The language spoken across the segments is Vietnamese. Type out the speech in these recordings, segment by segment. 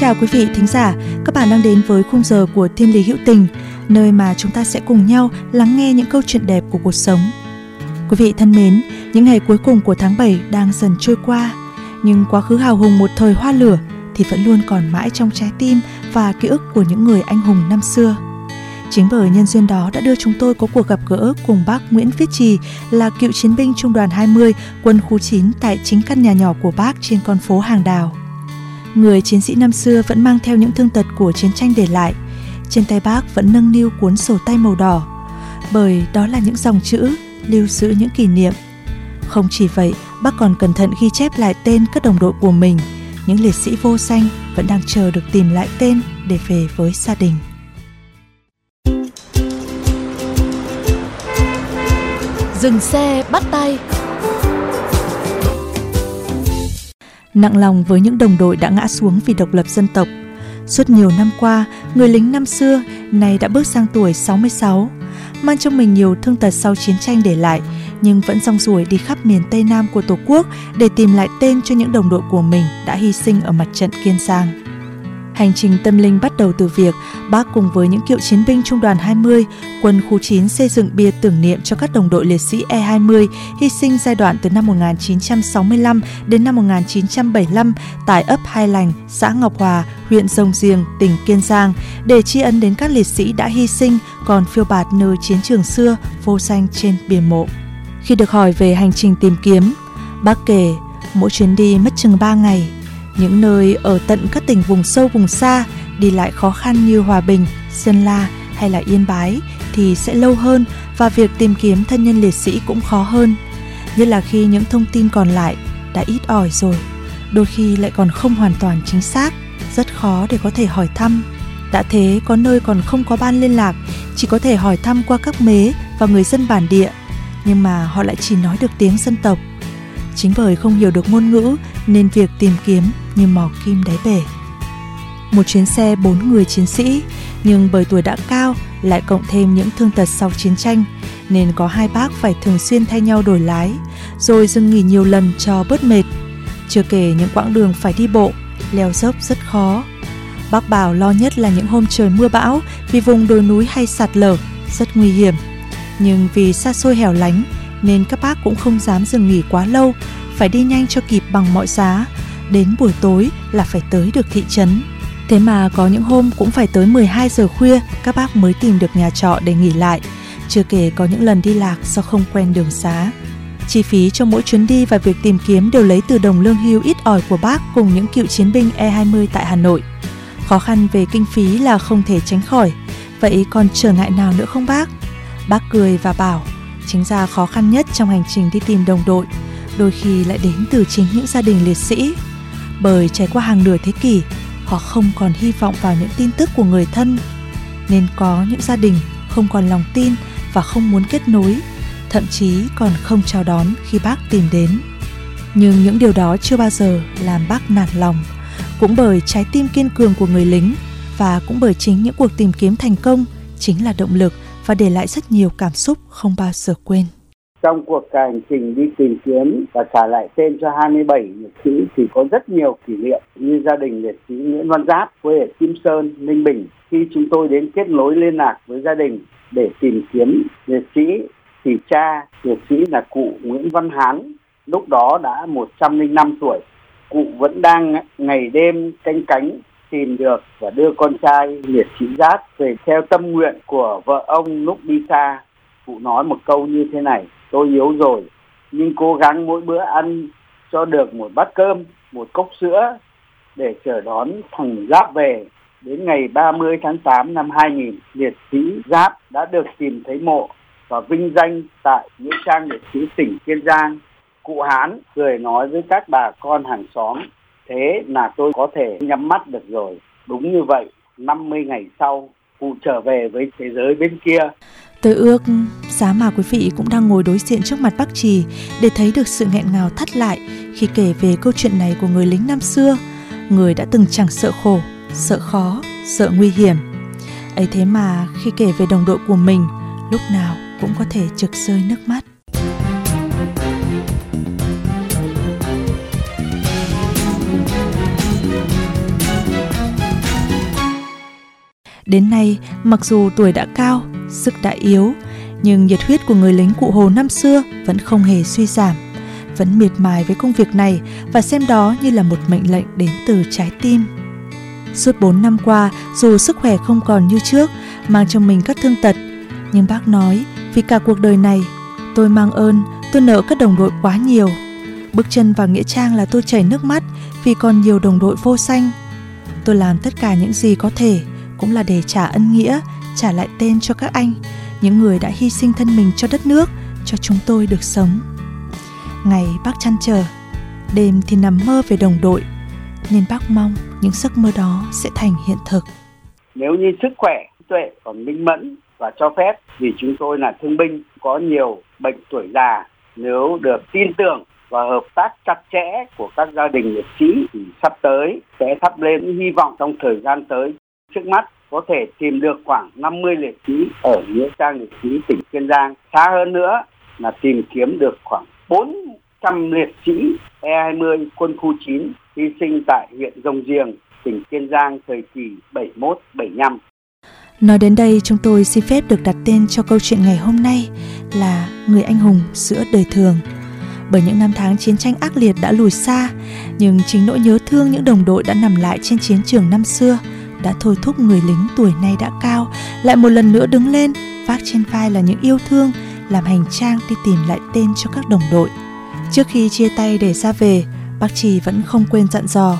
chào quý vị thính giả, các bạn đang đến với khung giờ của Thiên lý hữu tình, nơi mà chúng ta sẽ cùng nhau lắng nghe những câu chuyện đẹp của cuộc sống. Quý vị thân mến, những ngày cuối cùng của tháng 7 đang dần trôi qua, nhưng quá khứ hào hùng một thời hoa lửa thì vẫn luôn còn mãi trong trái tim và ký ức của những người anh hùng năm xưa. Chính bởi nhân duyên đó đã đưa chúng tôi có cuộc gặp gỡ cùng bác Nguyễn Viết Trì là cựu chiến binh trung đoàn 20 quân khu 9 tại chính căn nhà nhỏ của bác trên con phố Hàng Đào. Người chiến sĩ năm xưa vẫn mang theo những thương tật của chiến tranh để lại. Trên tay bác vẫn nâng niu cuốn sổ tay màu đỏ, bởi đó là những dòng chữ lưu giữ những kỷ niệm. Không chỉ vậy, bác còn cẩn thận ghi chép lại tên các đồng đội của mình, những liệt sĩ vô danh vẫn đang chờ được tìm lại tên để về với gia đình. Dừng xe bắt tay nặng lòng với những đồng đội đã ngã xuống vì độc lập dân tộc. Suốt nhiều năm qua, người lính năm xưa nay đã bước sang tuổi 66, mang trong mình nhiều thương tật sau chiến tranh để lại, nhưng vẫn rong ruổi đi khắp miền Tây Nam của Tổ quốc để tìm lại tên cho những đồng đội của mình đã hy sinh ở mặt trận Kiên Giang. Hành trình tâm linh bắt đầu từ việc bác cùng với những cựu chiến binh trung đoàn 20, quân khu 9 xây dựng bia tưởng niệm cho các đồng đội liệt sĩ E20 hy sinh giai đoạn từ năm 1965 đến năm 1975 tại ấp Hai Lành, xã Ngọc Hòa, huyện Rồng Giềng, tỉnh Kiên Giang để tri ân đến các liệt sĩ đã hy sinh còn phiêu bạt nơi chiến trường xưa vô danh trên bia mộ. Khi được hỏi về hành trình tìm kiếm, bác kể mỗi chuyến đi mất chừng 3 ngày, những nơi ở tận các tỉnh vùng sâu vùng xa đi lại khó khăn như Hòa Bình, Sơn La hay là Yên Bái thì sẽ lâu hơn và việc tìm kiếm thân nhân liệt sĩ cũng khó hơn. Nhất là khi những thông tin còn lại đã ít ỏi rồi, đôi khi lại còn không hoàn toàn chính xác, rất khó để có thể hỏi thăm. Đã thế có nơi còn không có ban liên lạc, chỉ có thể hỏi thăm qua các mế và người dân bản địa, nhưng mà họ lại chỉ nói được tiếng dân tộc. Chính bởi không hiểu được ngôn ngữ nên việc tìm kiếm như mò kim đáy bể. Một chuyến xe bốn người chiến sĩ, nhưng bởi tuổi đã cao lại cộng thêm những thương tật sau chiến tranh, nên có hai bác phải thường xuyên thay nhau đổi lái, rồi dừng nghỉ nhiều lần cho bớt mệt. Chưa kể những quãng đường phải đi bộ, leo dốc rất khó. Bác bảo lo nhất là những hôm trời mưa bão vì vùng đồi núi hay sạt lở, rất nguy hiểm. Nhưng vì xa xôi hẻo lánh nên các bác cũng không dám dừng nghỉ quá lâu, phải đi nhanh cho kịp bằng mọi giá. Đến buổi tối là phải tới được thị trấn. Thế mà có những hôm cũng phải tới 12 giờ khuya các bác mới tìm được nhà trọ để nghỉ lại. Chưa kể có những lần đi lạc do không quen đường xá. Chi phí cho mỗi chuyến đi và việc tìm kiếm đều lấy từ đồng lương hưu ít ỏi của bác cùng những cựu chiến binh E20 tại Hà Nội. Khó khăn về kinh phí là không thể tránh khỏi. Vậy còn trở ngại nào nữa không bác? Bác cười và bảo, chính ra khó khăn nhất trong hành trình đi tìm đồng đội, đôi khi lại đến từ chính những gia đình liệt sĩ. Bởi trải qua hàng nửa thế kỷ, họ không còn hy vọng vào những tin tức của người thân. Nên có những gia đình không còn lòng tin và không muốn kết nối, thậm chí còn không chào đón khi bác tìm đến. Nhưng những điều đó chưa bao giờ làm bác nản lòng, cũng bởi trái tim kiên cường của người lính và cũng bởi chính những cuộc tìm kiếm thành công chính là động lực và để lại rất nhiều cảm xúc không bao giờ quên. Trong cuộc hành trình đi tìm kiếm và trả lại tên cho 27 liệt sĩ thì có rất nhiều kỷ niệm như gia đình liệt sĩ Nguyễn Văn Giáp quê ở Kim Sơn, Ninh Bình. Khi chúng tôi đến kết nối liên lạc với gia đình để tìm kiếm liệt sĩ thì cha liệt sĩ là cụ Nguyễn Văn Hán lúc đó đã 105 tuổi. Cụ vẫn đang ngày đêm canh cánh tìm được và đưa con trai liệt sĩ Giáp về theo tâm nguyện của vợ ông lúc đi xa. Cụ nói một câu như thế này, tôi yếu rồi, nhưng cố gắng mỗi bữa ăn cho được một bát cơm, một cốc sữa để chờ đón thằng Giáp về. Đến ngày 30 tháng 8 năm 2000, liệt sĩ Giáp đã được tìm thấy mộ và vinh danh tại nghĩa trang liệt sĩ tỉnh Kiên Giang. Cụ Hán cười nói với các bà con hàng xóm, thế là tôi có thể nhắm mắt được rồi. Đúng như vậy, 50 ngày sau, cụ trở về với thế giới bên kia. Tôi ước giá mà quý vị cũng đang ngồi đối diện trước mặt bác Trì để thấy được sự nghẹn ngào thắt lại khi kể về câu chuyện này của người lính năm xưa, người đã từng chẳng sợ khổ, sợ khó, sợ nguy hiểm. ấy thế mà khi kể về đồng đội của mình, lúc nào cũng có thể trực rơi nước mắt. Đến nay, mặc dù tuổi đã cao, sức đã yếu, nhưng nhiệt huyết của người lính cụ Hồ năm xưa vẫn không hề suy giảm, vẫn miệt mài với công việc này và xem đó như là một mệnh lệnh đến từ trái tim. Suốt 4 năm qua, dù sức khỏe không còn như trước, mang trong mình các thương tật, nhưng bác nói vì cả cuộc đời này, tôi mang ơn, tôi nợ các đồng đội quá nhiều. Bước chân vào nghĩa trang là tôi chảy nước mắt vì còn nhiều đồng đội vô danh. Tôi làm tất cả những gì có thể cũng là để trả ân nghĩa, trả lại tên cho các anh, những người đã hy sinh thân mình cho đất nước, cho chúng tôi được sống. Ngày bác chăn chờ, đêm thì nằm mơ về đồng đội, nên bác mong những giấc mơ đó sẽ thành hiện thực. Nếu như sức khỏe, tuệ còn minh mẫn và cho phép vì chúng tôi là thương binh có nhiều bệnh tuổi già nếu được tin tưởng và hợp tác chặt chẽ của các gia đình liệt sĩ thì sắp tới sẽ thắp lên hy vọng trong thời gian tới trước mắt có thể tìm được khoảng 50 liệt sĩ ở nghĩa trang liệt sĩ tỉnh Kiên Giang. Xa hơn nữa là tìm kiếm được khoảng 400 liệt sĩ E20 quân khu 9 hy sinh tại huyện Rồng Giềng, tỉnh Kiên Giang thời kỳ 71-75. Nói đến đây chúng tôi xin phép được đặt tên cho câu chuyện ngày hôm nay là Người anh hùng giữa đời thường. Bởi những năm tháng chiến tranh ác liệt đã lùi xa, nhưng chính nỗi nhớ thương những đồng đội đã nằm lại trên chiến trường năm xưa đã thôi thúc người lính tuổi nay đã cao lại một lần nữa đứng lên, vác trên vai là những yêu thương, làm hành trang đi tìm lại tên cho các đồng đội. Trước khi chia tay để ra về, bác Trì vẫn không quên dặn dò.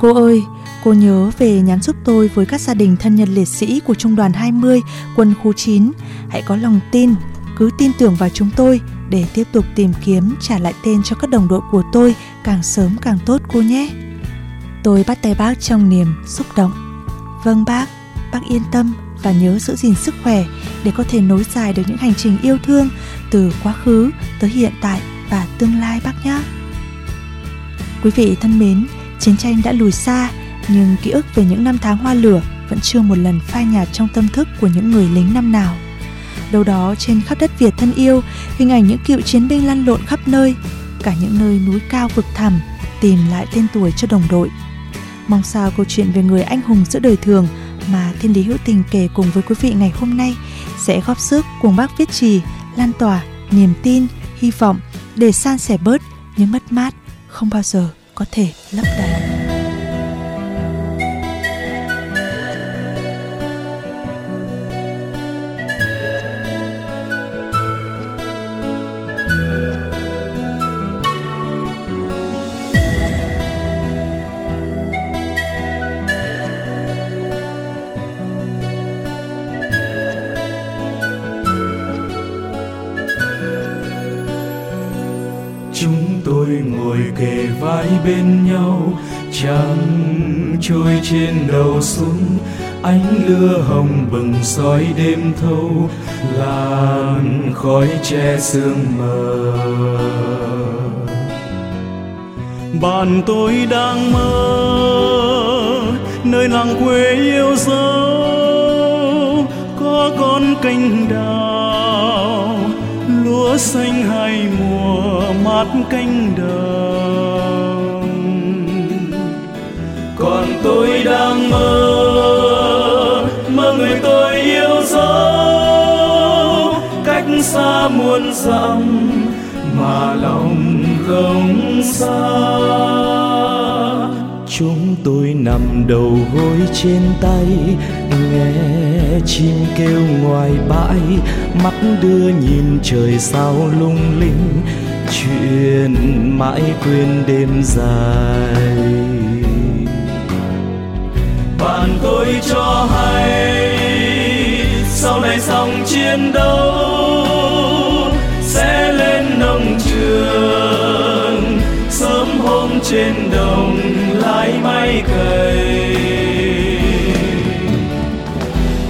Cô ơi, Cô nhớ về nhắn giúp tôi với các gia đình thân nhân liệt sĩ của Trung đoàn 20, quân khu 9. Hãy có lòng tin, cứ tin tưởng vào chúng tôi để tiếp tục tìm kiếm trả lại tên cho các đồng đội của tôi càng sớm càng tốt cô nhé. Tôi bắt tay bác trong niềm xúc động. Vâng bác, bác yên tâm và nhớ giữ gìn sức khỏe để có thể nối dài được những hành trình yêu thương từ quá khứ tới hiện tại và tương lai bác nhé. Quý vị thân mến, chiến tranh đã lùi xa nhưng ký ức về những năm tháng hoa lửa vẫn chưa một lần phai nhạt trong tâm thức của những người lính năm nào. Đâu đó trên khắp đất Việt thân yêu, hình ảnh những cựu chiến binh lăn lộn khắp nơi, cả những nơi núi cao vực thẳm, tìm lại tên tuổi cho đồng đội. Mong sao câu chuyện về người anh hùng giữa đời thường mà Thiên Lý Hữu Tình kể cùng với quý vị ngày hôm nay sẽ góp sức cùng bác viết trì, lan tỏa niềm tin, hy vọng để san sẻ bớt những mất mát không bao giờ có thể lấp đầy. Vai bên nhau. Trăng trôi trên đầu xuống, ánh lửa hồng bừng soi đêm thâu. Làn khói che sương mờ. Bạn tôi đang mơ, nơi làng quê yêu dấu. Có con kênh đào, lúa xanh hai mùa mát cánh đồng. Đang mơ mơ người tôi yêu dấu cách xa muôn dặm, mà lòng không xa. Chúng tôi nằm đầu gối trên tay, nghe chim kêu ngoài bãi, mắt đưa nhìn trời sao lung linh, chuyện mãi quên đêm dài bạn tôi cho hay, sau này xong chiến đấu sẽ lên nông trường. Sớm hôm trên đồng lái máy cày.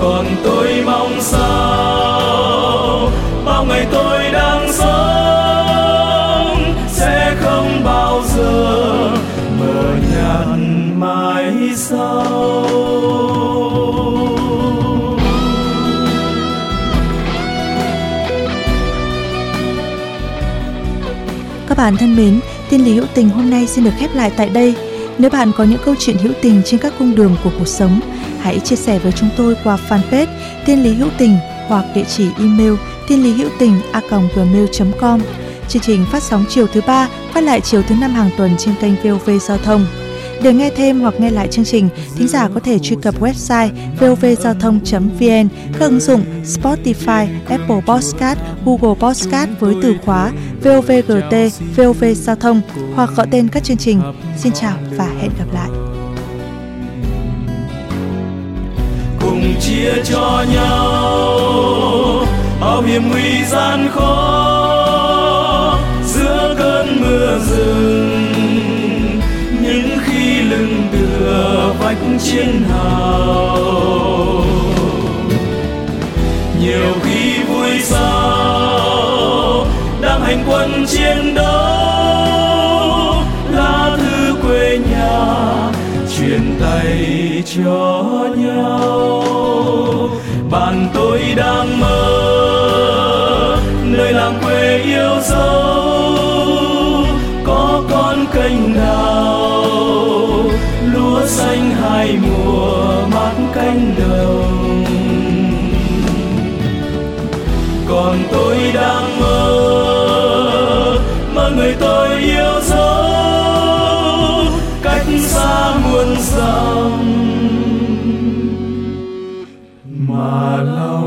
Còn tôi mong sao, bao ngày tôi Các bạn thân mến, Tiên lý hữu tình hôm nay xin được khép lại tại đây. Nếu bạn có những câu chuyện hữu tình trên các cung đường của cuộc sống, hãy chia sẻ với chúng tôi qua fanpage Tiên lý hữu tình hoặc địa chỉ email tiên lý hữu tình a gmail.com. Chương trình phát sóng chiều thứ ba, phát lại chiều thứ năm hàng tuần trên kênh VOV Giao thông. Để nghe thêm hoặc nghe lại chương trình, thính giả có thể truy cập website vovgiao thông.vn, các ứng dụng Spotify, Apple Podcast, Google Podcast với từ khóa VOVGT, VOV Giao thông hoặc gọi tên các chương trình. Xin chào và hẹn gặp lại. cùng chia cho nhau bao hiểm nguy gian khó giữa cơn mưa rừng vách chiến hào. Nhiều khi vui sao đang hành quân chiến đấu, lá thư quê nhà truyền tay cho nhau. Bạn tôi đang mơ, nơi làng quê yêu dấu My love.